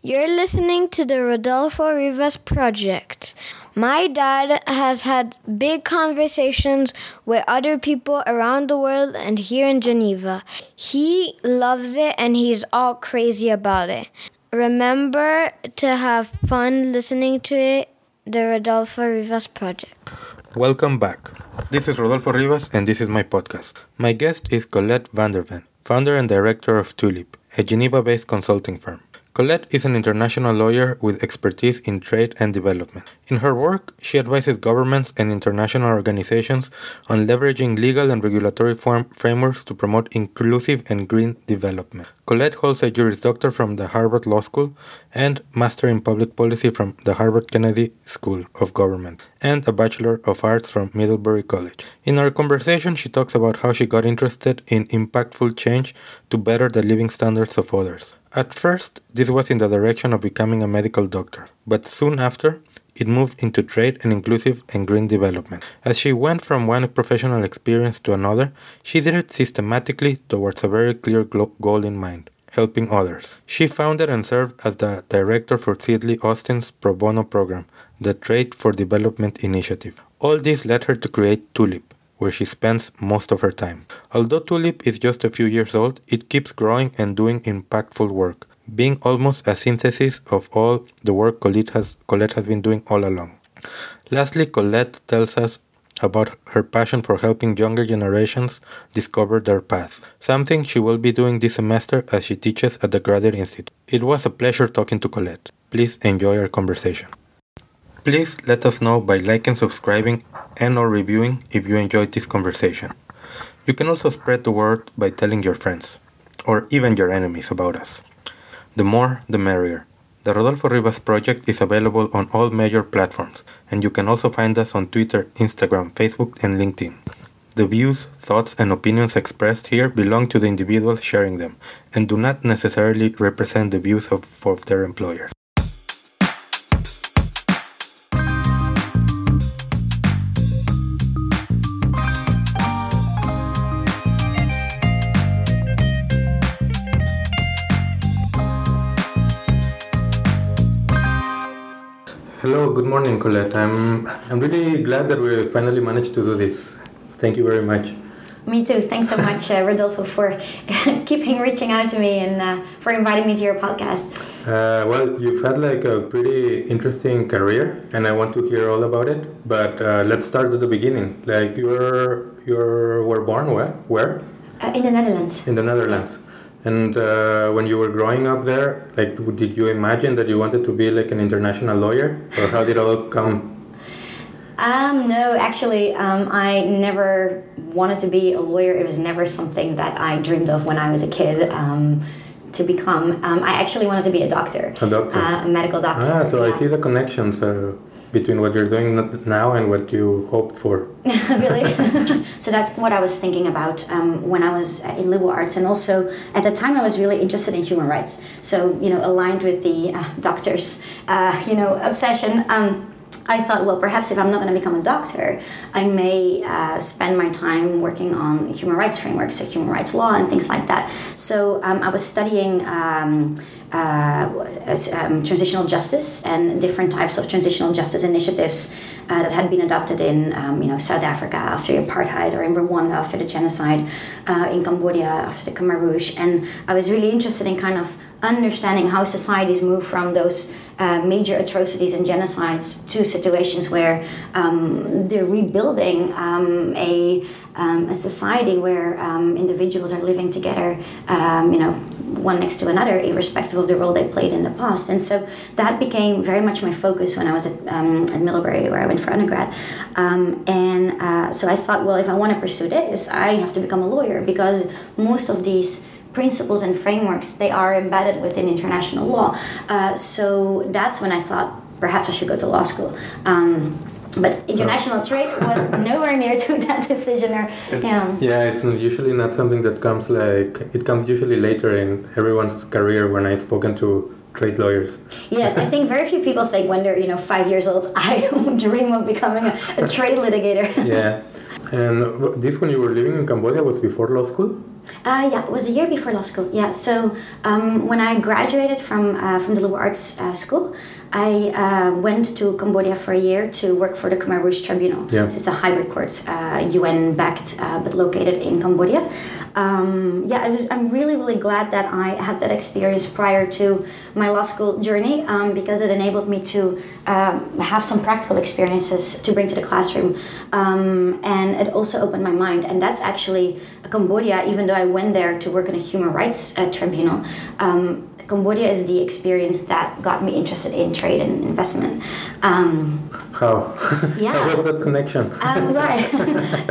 You're listening to the Rodolfo Rivas Project. My dad has had big conversations with other people around the world and here in Geneva. He loves it and he's all crazy about it. Remember to have fun listening to it, the Rodolfo Rivas Project. Welcome back. This is Rodolfo Rivas and this is my podcast. My guest is Colette van der Ven, founder and director of Tulip, a Geneva based consulting firm. Colette is an international lawyer with expertise in trade and development. In her work, she advises governments and international organizations on leveraging legal and regulatory frameworks to promote inclusive and green development. Colette holds a Juris Doctor from the Harvard Law School and Master in Public Policy from the Harvard Kennedy School of Government and a Bachelor of Arts from Middlebury College. In our conversation, she talks about how she got interested in impactful change to better the living standards of others. At first, this was in the direction of becoming a medical doctor, but soon after, it moved into trade and inclusive and green development. As she went from one professional experience to another, she did it systematically towards a very clear goal in mind helping others. She founded and served as the director for Sidley Austin's pro bono program, the Trade for Development Initiative. All this led her to create Tulip, where she spends most of her time. Although Tulip is just a few years old, it keeps growing and doing impactful work, being almost a synthesis of all the work Colette has, Colette has been doing all along. Lastly, Colette tells us about her passion for helping younger generations discover their path, something she will be doing this semester as she teaches at the Graduate Institute. It was a pleasure talking to Colette. Please enjoy our conversation. Please let us know by liking, subscribing, and or reviewing if you enjoyed this conversation. You can also spread the word by telling your friends, or even your enemies about us. The more, the merrier. The Rodolfo Rivas project is available on all major platforms, and you can also find us on Twitter, Instagram, Facebook, and LinkedIn. The views, thoughts, and opinions expressed here belong to the individuals sharing them, and do not necessarily represent the views of, of their employers. Hello, good morning, Colette. I'm I'm really glad that we finally managed to do this. Thank you very much. Me too. Thanks so much, uh, Rodolfo, for keeping reaching out to me and uh, for inviting me to your podcast. Uh, well, you've had like a pretty interesting career, and I want to hear all about it. But uh, let's start at the beginning. Like you're you were born where? Where? Uh, in the Netherlands. In the Netherlands. And uh, when you were growing up there, like, did you imagine that you wanted to be like an international lawyer, or how did it all come? Um, no, actually, um, I never wanted to be a lawyer. It was never something that I dreamed of when I was a kid. Um, to become, um, I actually wanted to be a doctor. A doctor. Uh, a medical doctor. Ah, so yeah. I see the connections. Uh, between what you're doing now and what you hoped for. really? so that's what I was thinking about um, when I was in liberal arts, and also at the time I was really interested in human rights. So you know, aligned with the uh, doctor's uh, you know obsession. Um, I thought, well, perhaps if I'm not going to become a doctor, I may uh, spend my time working on human rights frameworks, so human rights law and things like that. So um, I was studying. Uh, um, transitional justice and different types of transitional justice initiatives uh, that had been adopted in um, you know South Africa after apartheid or in Rwanda after the genocide, uh, in Cambodia after the Khmer Rouge, and I was really interested in kind of understanding how societies move from those uh, major atrocities and genocides to situations where um, they're rebuilding um, a, um, a society where um, individuals are living together, um, you know, one next to another, irrespective of the role they played in the past. And so that became very much my focus when I was at, um, at Middlebury, where I went for undergrad. and uh, so I thought, well, if I want to pursue this, I have to become a lawyer because most of these principles and frameworks they are embedded within international law. Uh, so that's when I thought perhaps I should go to law school. Um, but international so. trade was nowhere near to that decision or yeah. yeah it's usually not something that comes like it comes usually later in everyone's career when i've spoken to trade lawyers yes i think very few people think when they're you know five years old i dream of becoming a, a trade litigator yeah and this when you were living in cambodia was before law school Uh, yeah, it was a year before law school. Yeah, so um, when I graduated from uh, from the liberal arts uh, school, I uh, went to Cambodia for a year to work for the Khmer Rouge Tribunal. Yeah. It's a hybrid court, uh, UN backed, uh, but located in Cambodia. Um, yeah, it was. I'm really, really glad that I had that experience prior to my law school journey um, because it enabled me to um, have some practical experiences to bring to the classroom, um, and it also opened my mind. And that's actually Cambodia. Even though I went there to work in a human rights uh, tribunal. Cambodia is the experience that got me interested in trade and investment. Um, How? Yeah. How was that connection? um, right.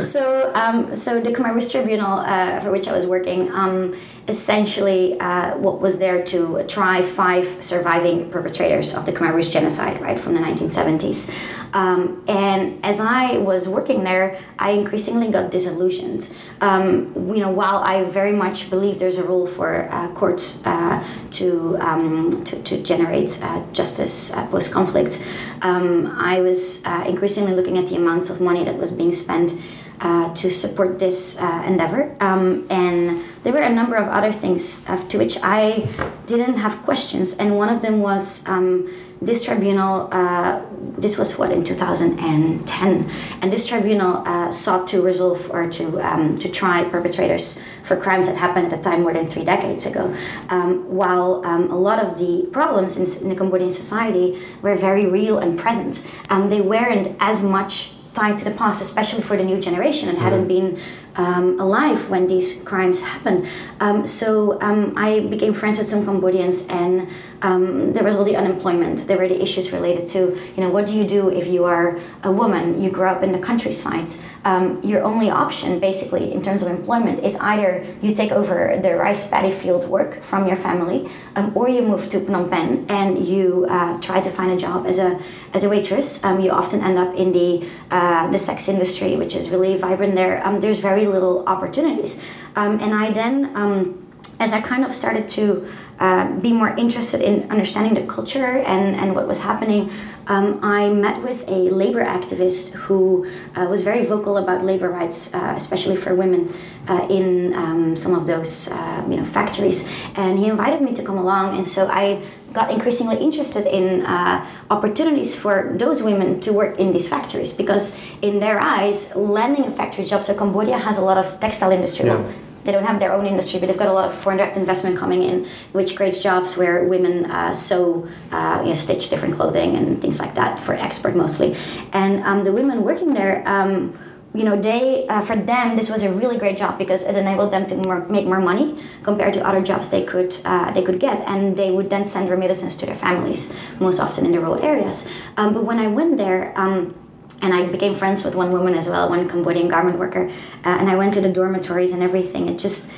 so, um, so the Khmer Tribunal, uh, for which I was working, um, essentially uh, what was there to try five surviving perpetrators of the Khmer Rouge genocide, right, from the 1970s. Um, and as I was working there, I increasingly got disillusioned. Um, you know, while I very much believe there's a role for uh, courts uh, to, um, to, to generate uh, justice uh, post conflict, um, I was uh, increasingly looking at the amounts of money that was being spent. Uh, to support this uh, endeavor. Um, and there were a number of other things uh, to which I didn't have questions. And one of them was um, this tribunal, uh, this was what in 2010, and this tribunal uh, sought to resolve or to, um, to try perpetrators for crimes that happened at a time more than three decades ago. Um, while um, a lot of the problems in, in, the Cambodian society were very real and present, um, they weren't as much tied to the past, especially for the new generation, and hadn't been um, alive when these crimes happened. Um, so um, I became friends with some Cambodians, and um, there was all the unemployment. There were the issues related to, you know, what do you do if you are a woman, you grow up in the countryside? Um, your only option, basically, in terms of employment, is either you take over the rice paddy field work from your family, um, or you move to Phnom Penh and you uh, try to find a job as a as a waitress. you often end up in the uh, the sex industry, which is really vibrant there. there's very little opportunities. Um, and I then, um, as I kind of started to uh, be more interested in understanding the culture and, and what was happening, um, I met with a labor activist who uh, was very vocal about labor rights, uh, especially for women uh, in um, some of those uh, you know factories. And he invited me to come along, and so I got increasingly interested in uh, opportunities for those women to work in these factories because in their eyes landing a factory job so cambodia has a lot of textile industry Yeah. They don't have their own industry but they've got a lot of foreign direct investment coming in which creates jobs where women uh, sew uh, you know, stitch different clothing and things like that for export mostly. And um, the women working there um, you know they uh, for them this was a really great job because it enabled them to more, make more money compared to other jobs they could uh, they could get. And they would then send remittances to their families most often in the rural areas. Um, but when i went there um, and I became friends with one woman as well, one Cambodian garment worker, uh, and I went to the dormitories and everything. It just,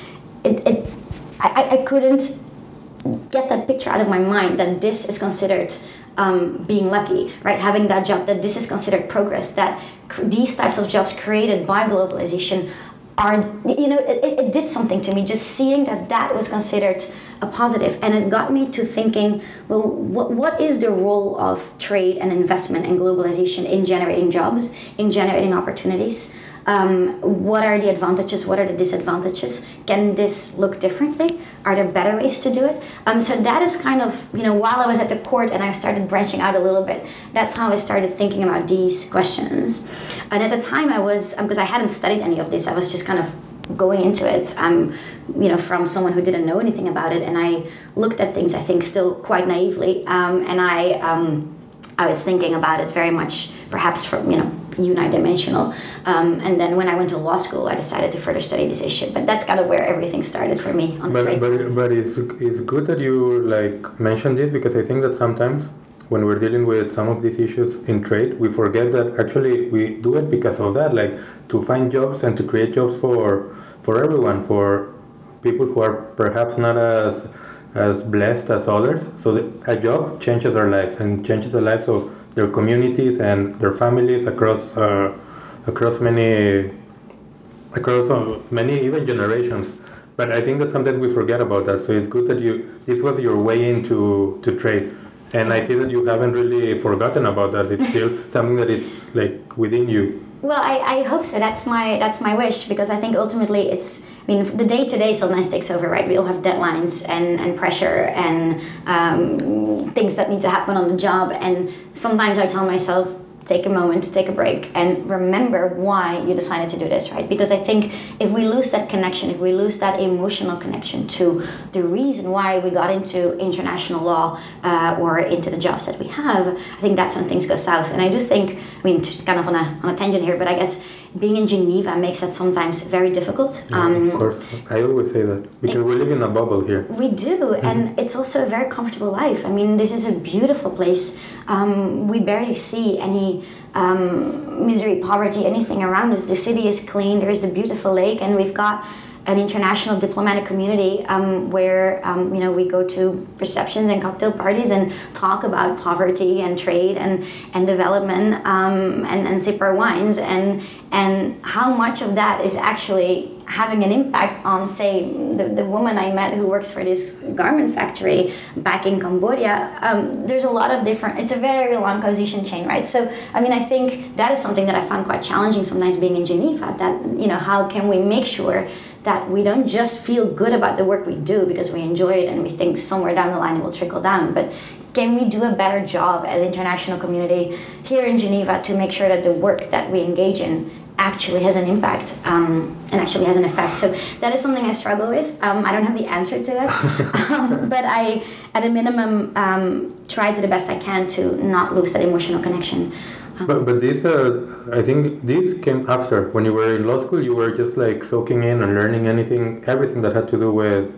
it, it I, I couldn't get that picture out of my mind that this is considered um, being lucky, right? Having that job, that this is considered progress, that these types of jobs created by globalization are, you know, it, it- did something to me. Just seeing that that was considered a positive, and it got me to thinking, well, what, what is the role of trade and investment and globalization in generating jobs, in generating opportunities? Um, what are the advantages? What are the disadvantages? Can this look differently? Are there better ways to do it? Um, so that is kind of you know while I was at the court and I started branching out a little bit. That's how I started thinking about these questions. And at the time, I was because I hadn't studied any of this. I was just kind of going into it um, you know from someone who didn't know anything about it and i looked at things i think still quite naively um, and i um, i was thinking about it very much perhaps from you know unidimensional. Um, and then when i went to law school i decided to further study this issue. But that's kind of where everything started for me on But, trade but, but it's, it's good that you like mention this because I think that sometimes when we're dealing with some of these issues in trade, we forget that actually we do it because of that, like to find jobs and to create jobs for for everyone, for people who are perhaps not as as blessed as others. So the, a job changes our lives and changes the lives of their communities and their families across uh, across many across uh, many even generations. But I think that sometimes we forget about that. So it's good that you this was your way into to trade, And I see that you haven't really forgotten about that. It's still something that it's like within you. Well, I, I hope so. That's my that's my wish because I think ultimately it's. I mean, the day to day sometimes takes over, right? We all have deadlines and, and pressure and um, things that need to happen on the job, and sometimes I tell myself, take a moment to take a break and remember why you decided to do this right? Because i think if we lose that connection if we lose that emotional connection to the reason why we got into international law uh, or into the jobs that we have i think that's when things go south. And i do think i mean just kind of on a, on a tangent here but i guess being in geneva makes that sometimes very difficult yeah, um, of course i always say that because it, we live in a bubble here we do mm-hmm. and it's also a very comfortable life i mean this is a beautiful place um, we barely see any um, misery, poverty, anything around us. The city is clean. There is a beautiful lake, and we've got an international diplomatic community um, where um, you know we go to receptions and cocktail parties and talk about poverty and trade and and development um, and, and sip our wines. And and how much of that is actually having an impact on say the, the woman I met who works for this garment factory back in Cambodia um, there's a lot of different it's a very long causation chain right? So I mean I think that is something that I find quite challenging sometimes being in Geneva that you know how can we make sure that we don't just feel good about the work we do because we enjoy it and we think somewhere down the line it will trickle down, but can we do a better job as international community here in Geneva to make sure that the work that we engage in actually has an impact um, and actually has an effect. So that is something I struggle with. Um, I don't have the answer to it, um, but I, at a minimum, um, try to the best I can to not lose that emotional connection. But but this uh, I think this came after when you were in law school. You were just like soaking in and learning anything, everything that had to do with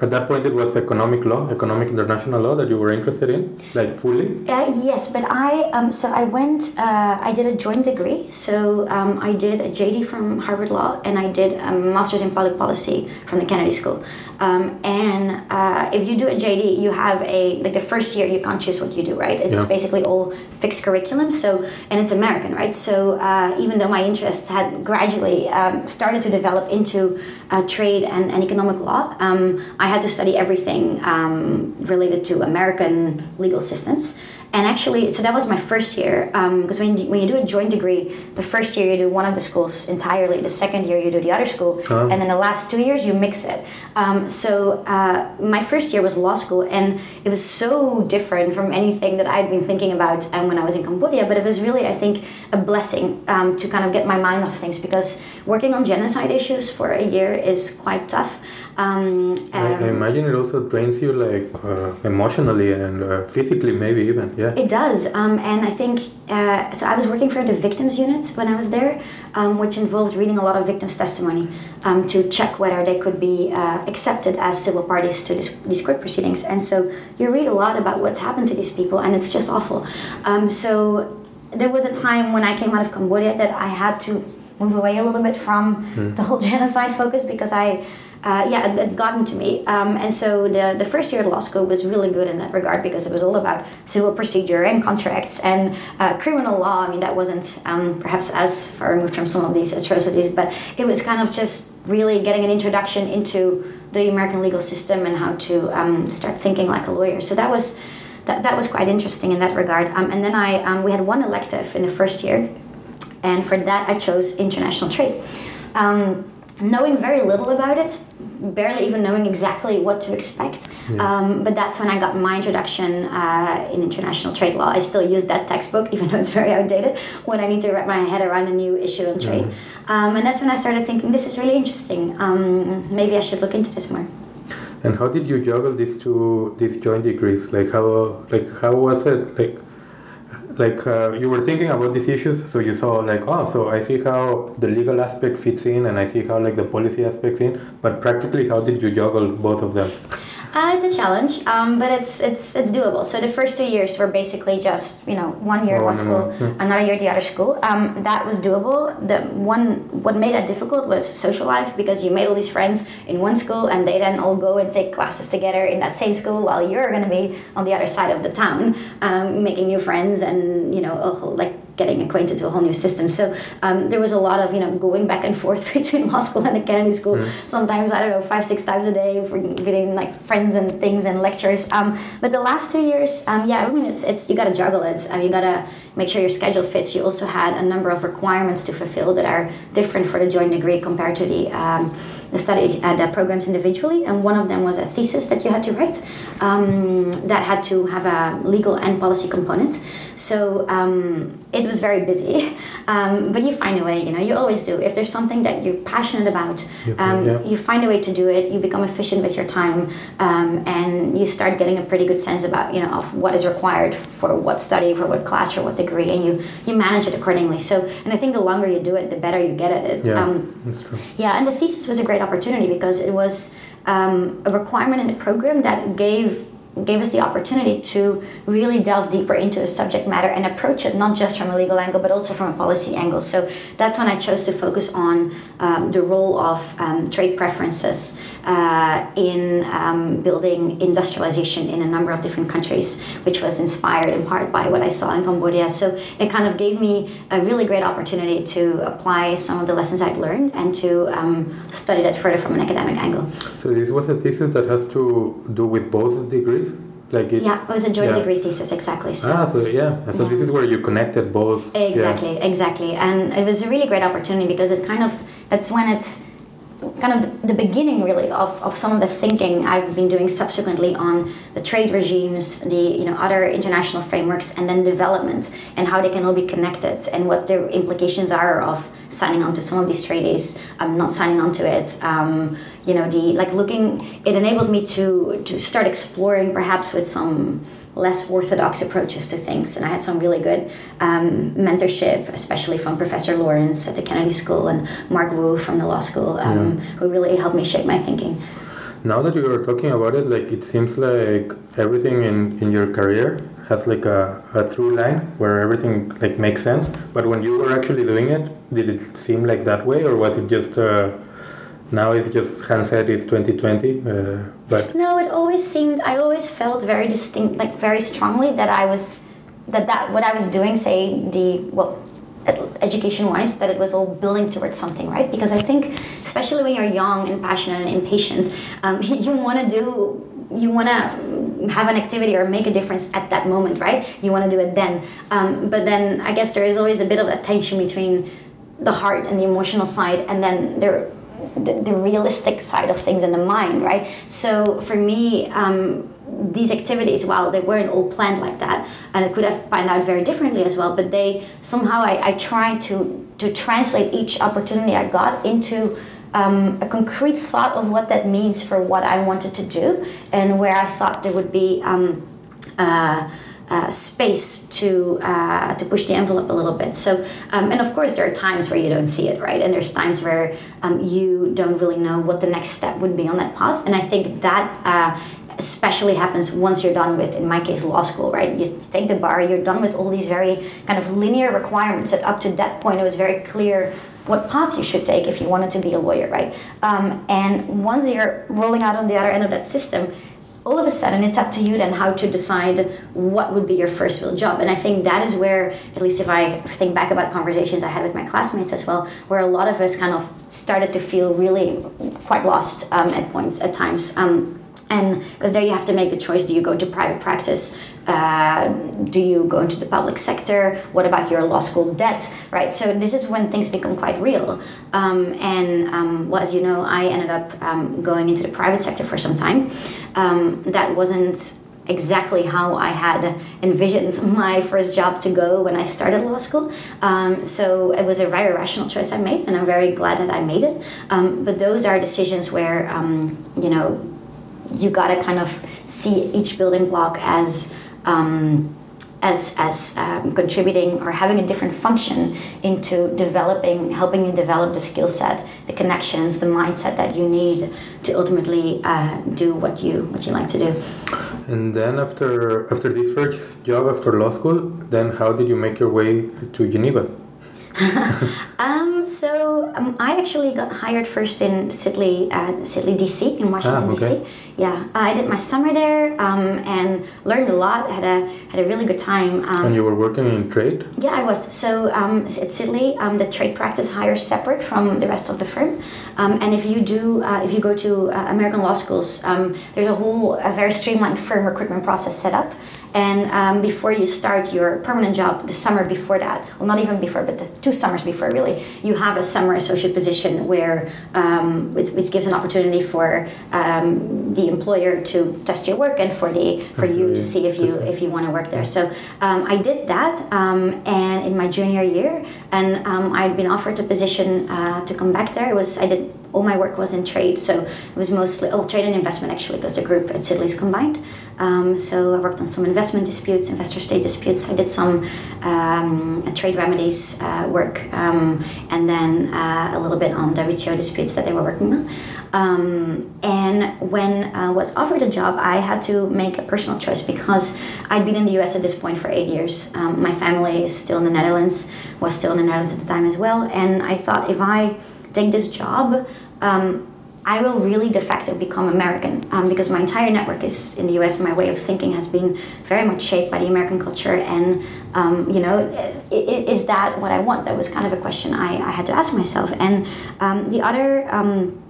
at that point, it was economic law, economic international law that you were interested in, like fully. Uh, yes, but I um, so I went. Uh, I did a joint degree. So um, I did a JD from Harvard Law, and I did a master's in public policy from the Kennedy School. Um, and uh, if you do a JD, you have a like the first year you can't choose what you do, right? It's yeah. basically all fixed curriculum. So and it's American, right? So uh, even though my interests had gradually um, started to develop into uh, trade and, and economic law, um, I had to study everything um, related to American legal systems. And actually, so that was my first year. Because um, when, you, when you do a joint degree, the first year you do one of the schools entirely, the second year you do the other school, uh-huh. and then the last two years you mix it. Um, so uh, my first year was law school, and it was so different from anything that I'd been thinking about um, when I was in Cambodia. But it was really, I think, a blessing um, to kind of get my mind off things because working on genocide issues for a year is quite tough. Um, I, I, imagine it also drains you like uh, emotionally and uh, physically, maybe even. Yeah. It does, um, and I think uh, so. I was working for the victims unit when I was there, um, which involved reading a lot of victims' testimony um, to check whether they could be uh, accepted as civil parties to this, these court proceedings. And so you read a lot about what's happened to these people, and it's just awful. Um, so there was a time when I came out of Cambodia that I had to move away a little bit from mm. the whole genocide focus because I uh, yeah, it gotten to me. Um, and so the, the first year at law school was really good in that regard because it was all about civil procedure and contracts and uh, criminal law. I mean, that wasn't um, perhaps as far removed from some of these atrocities, but it was kind of just really getting an introduction into the American legal system and how to um, start thinking like a lawyer. So that was that, that was quite interesting in that regard. Um, and then I um, we had one elective in the first year, and for that I chose international trade. Um, knowing very little about it, barely even knowing exactly what to expect. Yeah. Um, but that's when I got my introduction uh, in international trade law. I still use that textbook, even though it's very outdated, when I need to wrap my head around a new issue in trade. Mm-hmm. Um, and that's when I started thinking, this is really interesting. Um, maybe I should look into this more. And how did you juggle these two these joint degrees? Like how like how was it like? Like uh, you were thinking about these issues so you saw like oh so i see how the legal aspect fits in and i see how like the policy aspects in but practically how did you juggle both of them uh, it's a challenge, um, but it's it's it's doable. So the first two years were basically just you know one year at one school, hmm. another year at the other school. Um, that was doable. The one what made that difficult was social life because you made all these friends in one school and they then all go and take classes together in that same school while you're going to be on the other side of the town um, making new friends and you know like getting acquainted to a whole new system. So um, there was a lot of you know going back and forth between law school and the Kennedy School. Mm. Sometimes I don't know five six times a day for getting like friends and things and lectures. Um, but the last two years, um, yeah, I mean it's it's you got to juggle it. Um, you got to make sure your schedule fits. You also had a number of requirements to fulfill that are different for the joint degree compared to the um, the study uh, the programs individually. And one of them was a thesis that you had to write um, that had to have a legal and policy component. So um, it was very busy, um, but you find a way. You know, you always do. If there's something that you're passionate about, um, yeah. you find a way to do it. You become efficient with your time, um, and you start getting a pretty good sense about you know of what is required for what study, for what class, for what degree, and you you manage it accordingly. So, and I think the longer you do it, the better you get at it. Yeah, um, that's true. Yeah, and the thesis was a great opportunity because it was um, a requirement in the program that gave gave us the opportunity to really delve deeper into the subject matter and approach it not just from a legal angle but also from a policy angle. So that's when I chose to focus on um, the role of um, trade preferences uh, in um, building industrialization in a number of different countries, which was inspired in part by what I saw in Cambodia. So it kind of gave me a really great opportunity to apply some of the lessons I'd learned and to um, study that further from an academic angle. So this was a thesis that has to do with both degrees? Like it, yeah it was a joint yeah. degree thesis exactly so, ah so yeah so yeah. this is where you connected both exactly yeah. exactly and it was a really great opportunity because it kind of that's when it's kind of the beginning really of, of some of the thinking I've been doing subsequently on the trade regimes, the you know other international frameworks, and then development and how they can all be connected and what the implications are of signing on to some of these treaties, um, not signing on to it. Um, you know the like looking it enabled me to to start exploring perhaps with some less orthodox approaches to things. And I had some really good um, mentorship, especially from Professor Lawrence at the Kennedy School and Mark Wu from the law school, um, yeah. who really helped me shape my thinking. Now that you are talking about it, like it seems like everything in, in your career has like a, a through line where everything like makes sense. But when you were actually doing it, did it seem like that way, or was it just? Uh, now it's just said it's 2020, uh, but no, it always seemed I always felt very distinct, like very strongly that I was that that what I was doing, say the well, education wise, that it was all building towards something, right? Because I think, especially when you're young and passionate and impatient, um, you want to do you want to have an activity or make a difference at that moment, right? You want to do it then. Um, but then I guess there is always a bit of a tension between the heart and the emotional side, and then there the, the, realistic side of things in the mind, right? So for me, um, these activities, while they weren't all planned like that, and it could have panned out very differently as well, but they somehow I, I tried to to translate each opportunity I got into um, a concrete thought of what that means for what I wanted to do and where I thought there would be. Um, uh, uh, space to uh, to push the envelope a little bit. So, um, and of course, there are times where you don't see it, right? And there's times where um, you don't really know what the next step would be on that path. And I think that. Uh, especially happens once you're done with in my case law school right you take the bar you're done with all these very kind of linear requirements that up to that point it was very clear what path you should take if you wanted to be a lawyer right um, and once you're rolling out on the other end of that system all of a sudden it's up to you then how to decide what would be your first real job. And i think that is where at least if i think back about conversations i had with my classmates as well where a lot of us kind of started to feel really quite lost um, at points at times. Um, and because there you have to make the choice do you go into private practice uh, do you go into the public sector what about your law school debt right so this is when things become quite real um, and um, well as you know i ended up um, going into the private sector for some time um, that wasn't exactly how I had envisioned my first job to go when I started law school. Um, so it was a very rational choice I made, and I'm very glad that I made it. Um, but those are decisions where, um, you know, you got to kind of see each building block as um, as as um, contributing or having a different function into developing, helping you develop the skill set, the connections, the mindset that you need to ultimately uh, do what you what you like to do. And then after after this first job after law school, then how did you make your way to Geneva? um, so um, I actually got hired first in Sidley, uh, Sidley, DC, in Washington, ah, okay. DC yeah, I did my summer there um, and learned a lot. Had a had a really good time. Um, and you were working in trade. Yeah, I was. So um, at Sidley, um, the trade practice hires separate from the rest of the firm. Um, and if you do, uh, if you go to uh, American law schools, um, there's a whole a very streamlined firm recruitment process set up. And um, before you start your permanent job, the summer before that, well, not even before, but the two summers before, really, you have a summer associate position where um, which, which, gives an opportunity for um, the employer to test your work and for the for okay. you to see if you if you want to work there. So um, I did that, um, and in my junior year, and um, I'd been offered a position uh, to come back there. It was I did all my work was in trade, so it was mostly oh, trade and investment actually, because the group at Sidley's combined. Um, so I worked on some investment disputes, investor state disputes. I did some um, trade remedies uh, work, um, and then uh, a little bit on WTO disputes that they were working on. Um, and when I was offered a job, I had to make a personal choice because I'd been in the US at this point for eight years. Um, my family is still in the Netherlands, was still in the Netherlands at the time as well, and I thought if I take this job, um, I will really de facto become American um, because my entire network is in the US. My way of thinking has been very much shaped by the American culture, and um, you know, is that what I want? That was kind of a question I, I had to ask myself. And um, the other um,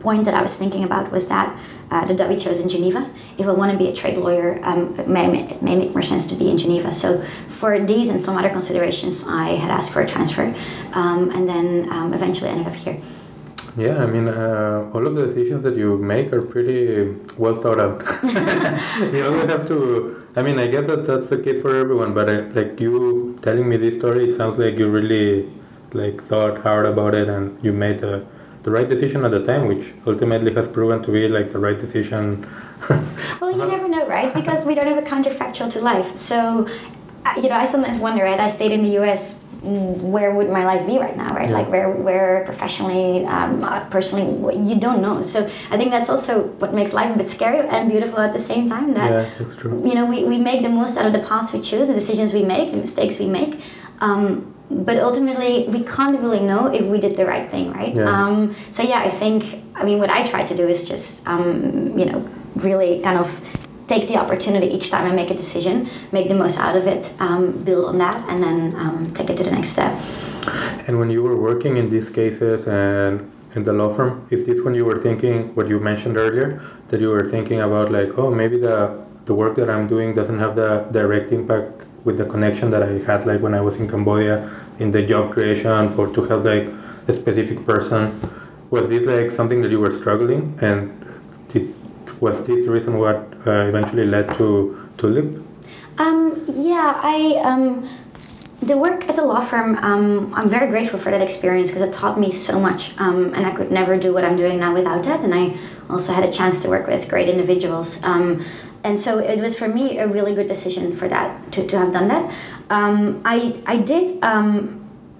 point that I was thinking about was that uh, the WTO is in Geneva. If I want to be a trade lawyer, um, it, may, it may make more sense to be in Geneva. So for these and some other considerations, I had asked for a transfer, um, and then um, eventually ended up here. Yeah, I mean, uh, all of the decisions that you make are pretty well thought out. you always have to. I mean, I guess that that's the case for everyone. But uh, like you telling me this story, it sounds like you really like thought hard about it and you made the the right decision at the time, which ultimately has proven to be like the right decision. well, you never know, right? Because we don't have a counterfactual to life. So, uh, you know, I sometimes wonder, right? I stayed in the U.S where would my life be right now right? Like where where professionally um, uh, personally you don't know. So i think that's also what makes life a bit scary and beautiful at the same time that yeah, that's true. you know we, we make the most out of the paths we choose the decisions we make the mistakes we make. Um, but ultimately we can't really know if we did the right thing right? Yeah. Um, so yeah i think i mean what i try to do is just um, you know really kind of take the opportunity each time I make a decision, make the most out of it, um, build on that, and then um, take it to the next step. And when you were working in these cases and in the law firm, is this when you were thinking what you mentioned earlier that you were thinking about like, oh, maybe the the work that I'm doing doesn't have the direct impact with the connection that I had like when I was in Cambodia in the job creation for to help like a specific person. Was this like something that you were struggling and did was this reason what uh, eventually led to Tulip? Um, yeah, I um, the work at the law firm. Um, I'm very grateful for that experience because it taught me so much, um, and I could never do what I'm doing now without that. And I also had a chance to work with great individuals. Um, and so it was for me a really good decision for that to, to have done that. Um, I I did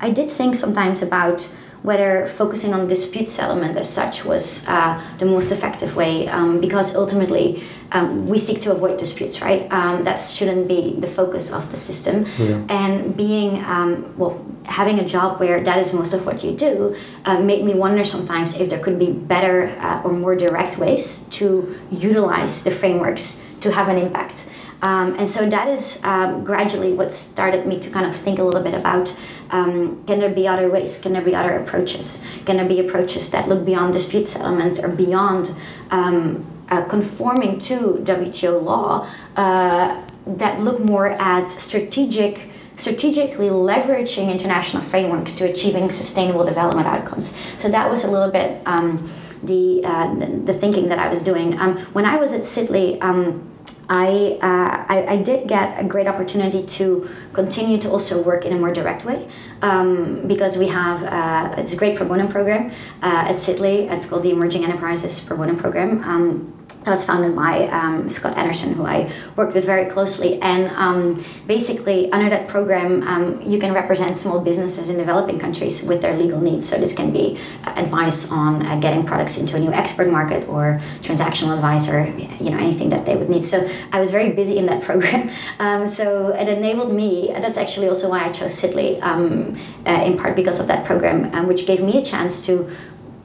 I did think sometimes about whether focusing on dispute settlement as such was uh, the most effective way um, because ultimately um, we seek to avoid disputes right? Um, that shouldn't be the focus of the system. Yeah. and being um, well having a job where that is most of what you do uh, make me wonder sometimes if there could be better uh, or more direct ways to utilize the frameworks to have an impact. Um, and so that is um, gradually what started me to kind of think a little bit about um, can there be other ways? Can there be other approaches? Can there be approaches that look beyond dispute settlement or beyond um, uh, conforming to WTO law uh, that look more at strategic? strategically leveraging international frameworks to achieving sustainable development outcomes. So that was a little bit um, the, uh, the, the thinking that I was doing. Um, when I was at Sidley, um, I, uh, I, I did get a great opportunity to continue to also work in a more direct way um, because we have uh, it's a great pro bono program uh, at Sidley. It's called the Emerging Enterprises Pro Bono Program. Um, that was founded by um, Scott Anderson, who I worked with very closely. And um, basically, under that program, um, you can represent small businesses in developing countries with their legal needs. So this can be advice on uh, getting products into a new export market or transactional advice or you know anything that they would need. So I was very busy in that program. Um, so it enabled me. That's actually also why I chose Sidley, um, uh, in part because of that program, um, which gave me a chance to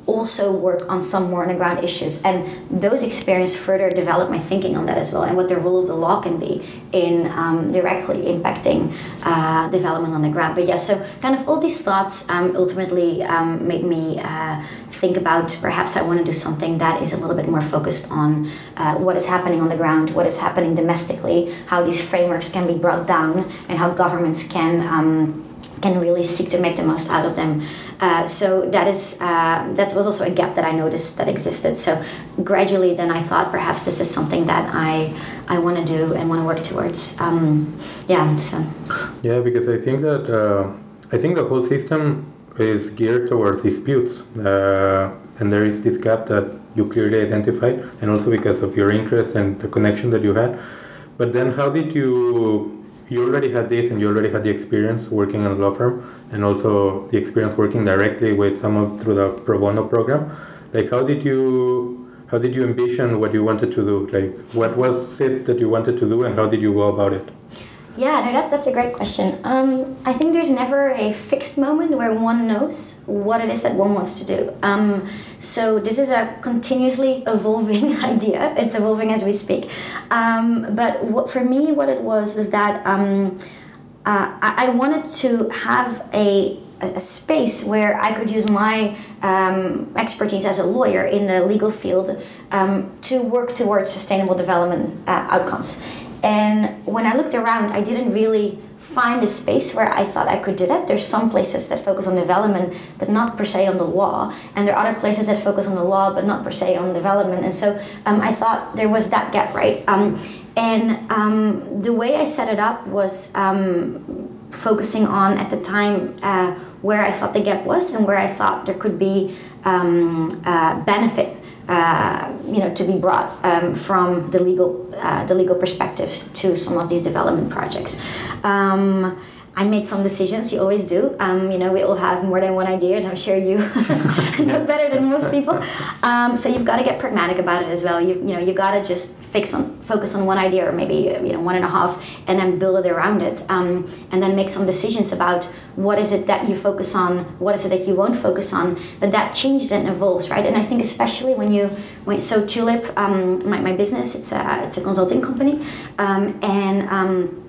also work on some more on the ground issues and those experiences further develop my thinking on that as well and what the role of the law can be in um, directly impacting uh, development on the ground but yeah so kind of all these thoughts um, ultimately um, made me uh, think about perhaps I want to do something that is a little bit more focused on uh, what is happening on the ground what is happening domestically how these frameworks can be brought down and how governments can um, can really seek to make the most out of them. Uh, so that is uh, that was also a gap that I noticed that existed. So gradually, then I thought perhaps this is something that I I want to do and want to work towards. Um, yeah. So. Yeah, because I think that uh, I think the whole system is geared towards disputes, uh, and there is this gap that you clearly identified, and also because of your interest and the connection that you had. But then, how did you you already had this and you already had the experience working in a law firm and also the experience working directly with someone through the pro bono program. Like how did you how did you envision what you wanted to do? Like what was it that you wanted to do and how did you go about it yeah, no, that's that's a great question. Um, I think there's never a fixed moment where one knows what it is that one wants to do. Um, so this is a continuously evolving idea. It's evolving as we speak. Um, but what, for me, what it was was that um, uh, I, I wanted to have a a space where I could use my um, expertise as a lawyer in the legal field um, to work towards sustainable development uh, outcomes. And when I looked around, I didn't really find a space where I thought I could do that. There's some places that focus on development, but not per se on the law. And there are other places that focus on the law, but not per se on development. And so um, I thought there was that gap, right? Um, and um, the way I set it up was um, focusing on, at the time, uh, where I thought the gap was and where I thought there could be um, uh, benefit uh, you know, to be brought um, from the legal, uh, the legal perspectives to some of these development projects. Um, I made some decisions. You always do. Um, you know, we all have more than one idea, and I'm sure you know better than most people. Um, so you've got to get pragmatic about it as well. You you know you got to just fix on focus on one idea or maybe you know one and a half, and then build it around it, um, and then make some decisions about what is it that you focus on, what is it that you won't focus on. But that changes and evolves, right? And I think especially when you when so Tulip, um, my, my business, it's a it's a consulting company, um, and um,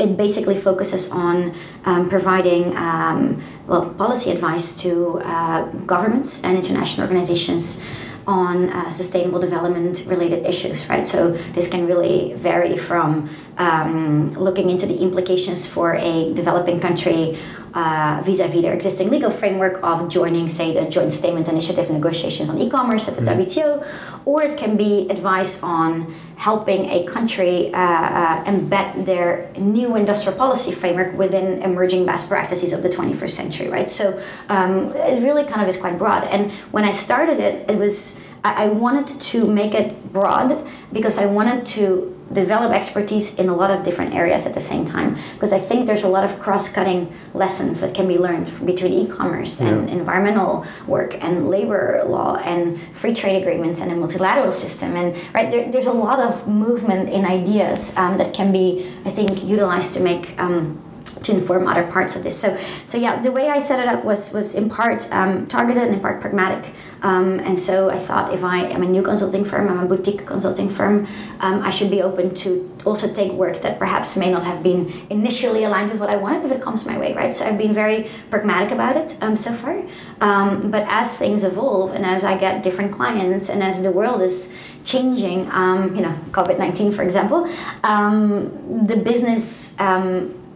it basically focuses on um, providing um, well policy advice to uh, governments and international organizations on uh, sustainable development related issues right so this can really vary from um, looking into the implications for a developing country uh, vis-a-vis their existing legal framework of joining, say, the Joint Statement Initiative negotiations on e-commerce at the mm. WTO, or it can be advice on helping a country uh, uh, embed their new industrial policy framework within emerging best practices of the 21st century, right? So um, it really kind of is quite broad. And when I started it, it was I wanted to make it broad because I wanted to develop expertise in a lot of different areas at the same time because I think there's a lot of cross-cutting lessons that can be learned between e-commerce and yeah. environmental work and labor law and free trade agreements and a multilateral system and right there, there's a lot of movement in ideas um, that can be I think utilized to make um, to inform other parts of this. So, so yeah, the way I set it up was was in part um, targeted and in part pragmatic. Um, and so I thought if I am a new consulting firm, I'm a boutique consulting firm, um, I should be open to also take work that perhaps may not have been initially aligned with what I wanted if it comes my way, right? So I've been very pragmatic about it um, so far. Um, but as things evolve and as I get different clients and as the world is changing, um, you know, COVID 19, for example, um, the business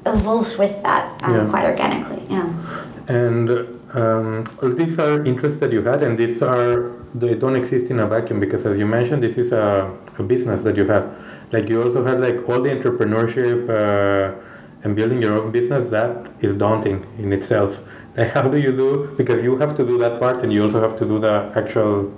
evolves with that yeah. quite organically. Yeah. And um, all these are interests that you had, and these are they don't exist in a vacuum because, as you mentioned, this is a, a business that you have. Like you also had like all the entrepreneurship uh, and building your own business. That is daunting in itself. Like how do you do? Because you have to do that part, and you also have to do the actual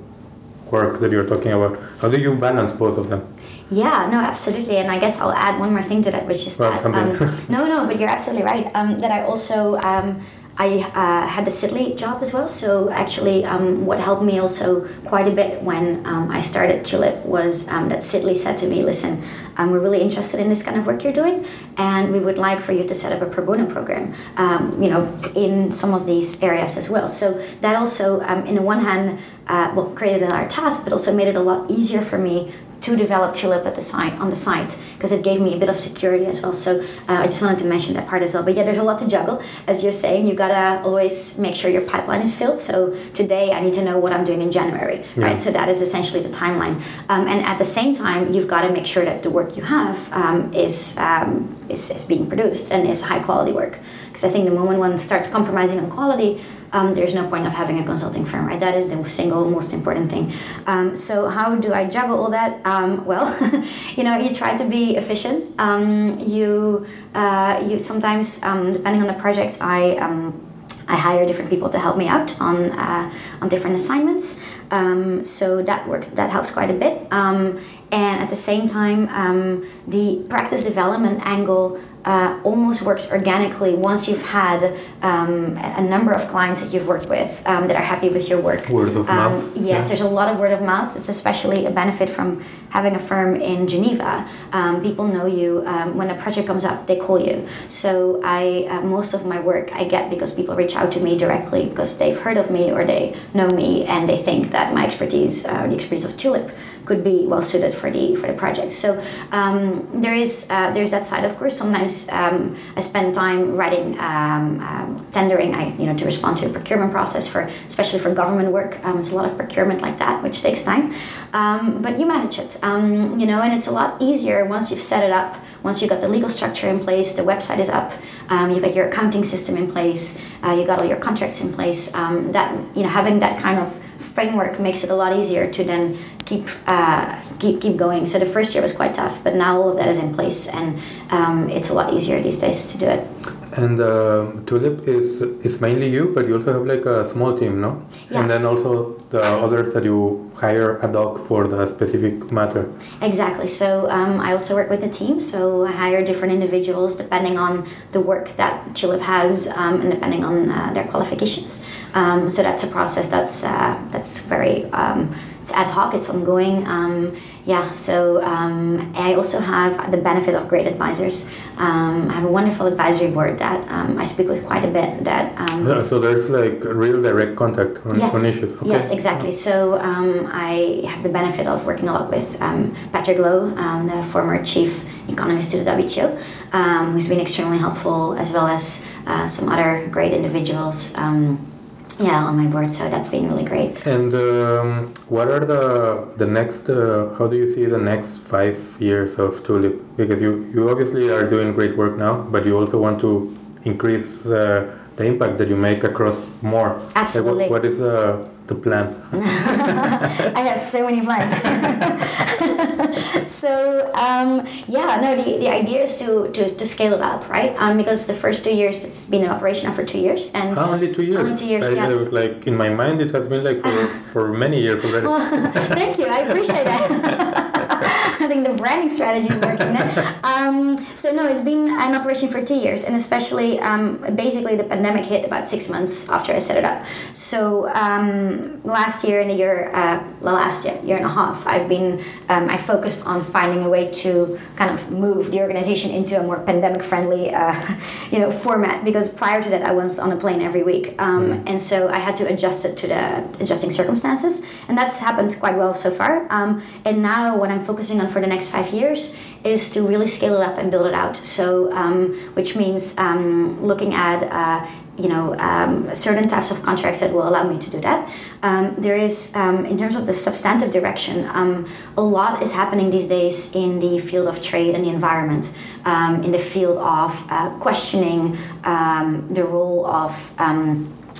work that you're talking about. How do you balance both of them? Yeah, no, absolutely. And I guess I'll add one more thing to that, which is well, that um, no, no, but you're absolutely right. Um, that I also um, I uh, had the Sidley job as well. So actually, um, what helped me also quite a bit when um, I started Tulip was um, that Sidley said to me, "Listen, um, we're really interested in this kind of work you're doing, and we would like for you to set up a pro bono program, um, you know, in some of these areas as well." So that also, um, in the one hand, uh, well, created another task, but also made it a lot easier for me to develop Tulip at the site on the site because it gave me a bit of security as well. So uh, I just wanted to mention that part as well. But yeah, there's a lot to juggle. As you're saying, you gotta always make sure your pipeline is filled. So today I need to know what I'm doing in January, yeah. right? So that is essentially the timeline. Um, and at the same time, you've got to make sure that the work you have um, is, um, is is being produced and is high quality work. Because I think the moment one starts compromising on quality, um, there's no point of having a consulting firm, right? That is the single most important thing. Um, so how do I juggle all that? Um, well, you know, you try to be efficient. Um, you uh, you sometimes, um, depending on the project, I. Um, I hire different people to help me out on uh, on different assignments, so that works. That helps quite a bit. and at the same time, the practice development angle uh, almost works organically once you've had um, a number of clients that you've worked with um, that are happy with your work. Word of um, mouth. Yes, yeah. there's a lot of word of mouth. It's especially a benefit from having a firm in Geneva. Um, people know you. Um, when a project comes up, they call you. So I uh, most of my work I get because people reach out to me directly because they've heard of me or they know me and they think that my expertise, uh, the expertise of Tulip, could be well suited for the for the project. So um, there is uh, there's that side. Of course, sometimes um, I spend time writing um, um tendering. I you know to respond to a procurement process for especially for government work. Um, it's a lot of procurement like that, which takes time. Um, but you manage it, you know, and it's a lot easier once you've set it up. Once you've got the legal structure in place, the website is up. Um, you got your accounting system in place. Uh, you got all your contracts in place. Um, that you know, having that kind of framework makes it a lot easier to then keep uh, keep keep going. So the first year was quite tough, but now all of that is in place, and um, it's a lot easier these days to do it. And uh, Tulip is is mainly you, but you also have like a small team, no? Yeah. And then also the others that you hire ad hoc for the specific matter. Exactly. So um, I also work with a team. So I hire different individuals depending on the work that Tulip has um, and depending on uh, their qualifications. Um, so that's a process that's uh, that's very um, it's ad hoc. It's ongoing um, yeah, so um, I also have the benefit of great advisors. Um, I have a wonderful advisory board that um, I speak with quite a bit. That um, yeah, so there's like real direct contact on, yes, on issues. Okay. Yes, exactly. So um, I have the benefit of working a lot with um, Patrick Low, the former chief economist to the WTO, who's been extremely helpful, as well as uh, some other great individuals yeah on my board so that's been really great and um, what are the the next uh, how do you see the next five years of tulip because you you obviously are doing great work now but you also want to increase uh, the impact that you make across more absolutely like what, what is uh, the plan? I have so many plans. so um, yeah, no, the, the idea is to, to, to scale it up, right? Um, because the first two years it's been in operation for two years, and oh, only two years. Only two years. I, yeah. like in my mind, it has been like for, for many years already. Well, thank you. I appreciate that. I think the branding strategy is working. um, so no, it's been an operation for two years, and especially um, basically the pandemic hit about six months after I set it up. So um, last year and a year, uh, last year, year and a half, I've been um, I focused on finding a way to kind of move the organization into a more pandemic friendly, uh, you know, format. Because prior to that, I was on a plane every week, um, mm. and so I had to adjust it to the adjusting circumstances, and that's happened quite well so far. Um, and now, what I'm focusing on for the next five years is to really scale it up and build it out. So, um, which means um, looking at uh, you know um, certain types of contracts that will allow me to do that. Um, there is, um, in terms of the substantive direction, um, a lot is happening these days in the field of trade and the environment, in the field of uh, questioning the role of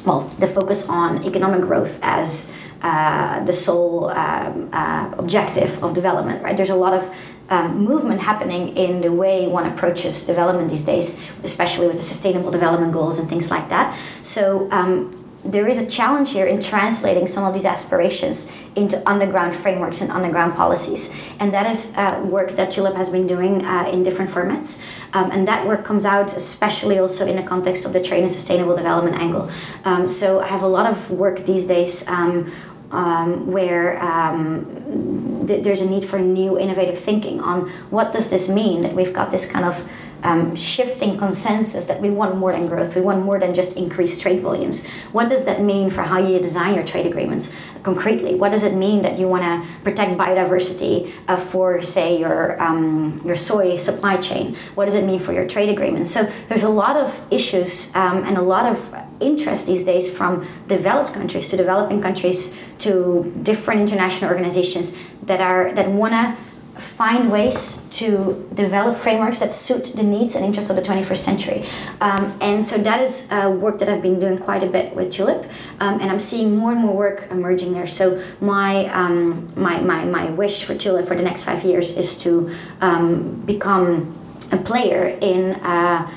well, the focus on economic growth as uh, the sole um, uh, objective of development, right? There's a lot of um, movement happening in the way one approaches development these days, especially with the sustainable development goals and things like that. So, um, there is a challenge here in translating some of these aspirations into underground frameworks and underground policies. And that is uh, work that Tulip has been doing uh, in different formats. Um, and that work comes out especially also in the context of the trade and sustainable development angle. Um, so I have a lot of work these days um, um, where um, th- there's a need for new innovative thinking on what does this mean that we've got this kind of um, shifting consensus that we want more than growth, we want more than just increased trade volumes. What does that mean for how you design your trade agreements concretely? What does it mean that you want to protect biodiversity uh, for, say, your um, your soy supply chain? What does it mean for your trade agreements? So there's a lot of issues um, and a lot of interest these days from developed countries to developing countries to different international organizations that are that want to find ways to develop frameworks that suit the needs and interests of the 21st century. Um, and so that is uh, work that I've been doing quite a bit with Tulip, um, and I'm seeing more and more work emerging there. So my, um, my, my, my wish for Tulip for the next five years is to um, become a player in uh,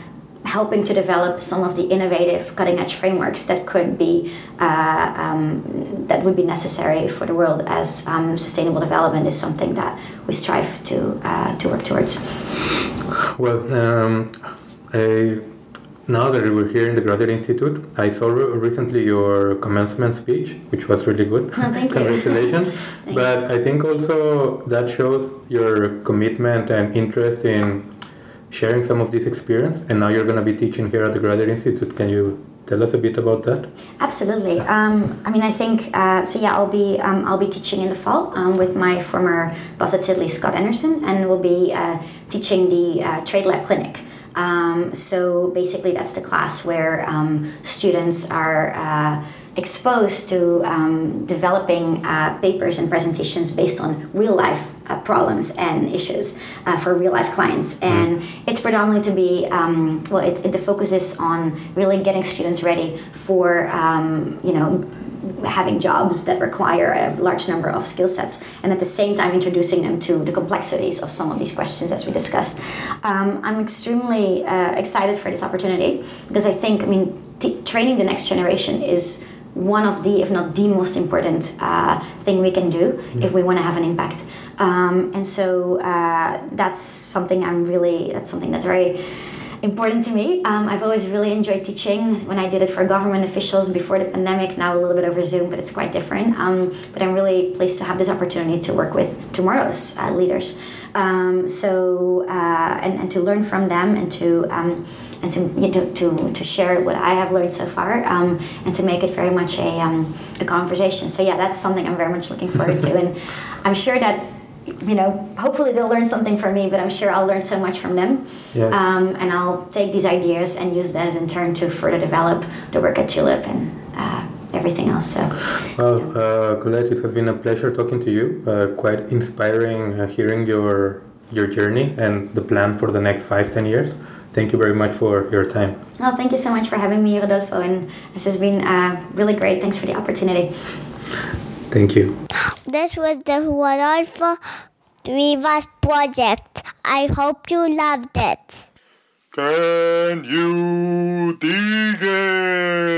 helping to develop some of the innovative cutting edge frameworks that could be uh, um, that would be necessary for the world as um, sustainable development is something that we strive to uh, to work towards. Well, um, I, now that we're here in the Graduate Institute, I saw re- recently your commencement speech, which was really good. Oh, thank Congratulations! you. but I think also that shows your commitment and interest in sharing some of this experience and now you're going to be teaching here at the graduate institute. Can you tell us a bit about that? Absolutely. Um, i mean i think uh, so yeah i'll be um, i'll be teaching in the fall um, with my former boss at Sidley, scott andersen and we'll be uh, teaching the uh, trade lab clinic. Um, so basically that's the class where um, students are uh, exposed to um, developing uh, papers and presentations based on real life uh, problems and issues uh, for real life clients. Mm-hmm. And it's predominantly to be, um, well, it, it, the focus on really getting students ready for, um, you know, having jobs that require a large number of skill sets and at the same time introducing them to the complexities of some of these questions as we discussed um, i'm extremely uh, excited for this opportunity because i think i mean t- training the next generation is one of the, if not the most important uh, thing we can do mm. if we want to have an impact. Um, and so uh, that's something I'm really, that's something that's very important to me. Um, I've always really enjoyed teaching when I did it for government officials before the pandemic, now a little bit over Zoom, but it's quite different. Um, but I'm really pleased to have this opportunity to work with tomorrow's uh, leaders. Um, so, uh, and, and to learn from them and to, um, and to, you know, to, to share what I have learned so far um, and to make it very much a, um, a conversation. So yeah, that's something I'm very much looking forward to. And I'm sure that you know, hopefully they'll learn something from me, but I'm sure I'll learn so much from them. Yes. Um, and I'll take these ideas and use those in turn to further develop the work at Tulip and uh, everything else. So, well, uh, Colette, it has been a pleasure talking to you. Uh, quite inspiring uh, hearing your your journey and the plan for the next five, ten years. Thank you very much for your time. Well, thank you so much for having me, Rodolfo, and this has been uh, really great. Thanks for the opportunity. Thank you. This was the Rodolfo Rivas project. I hope you loved it. Can you dig it?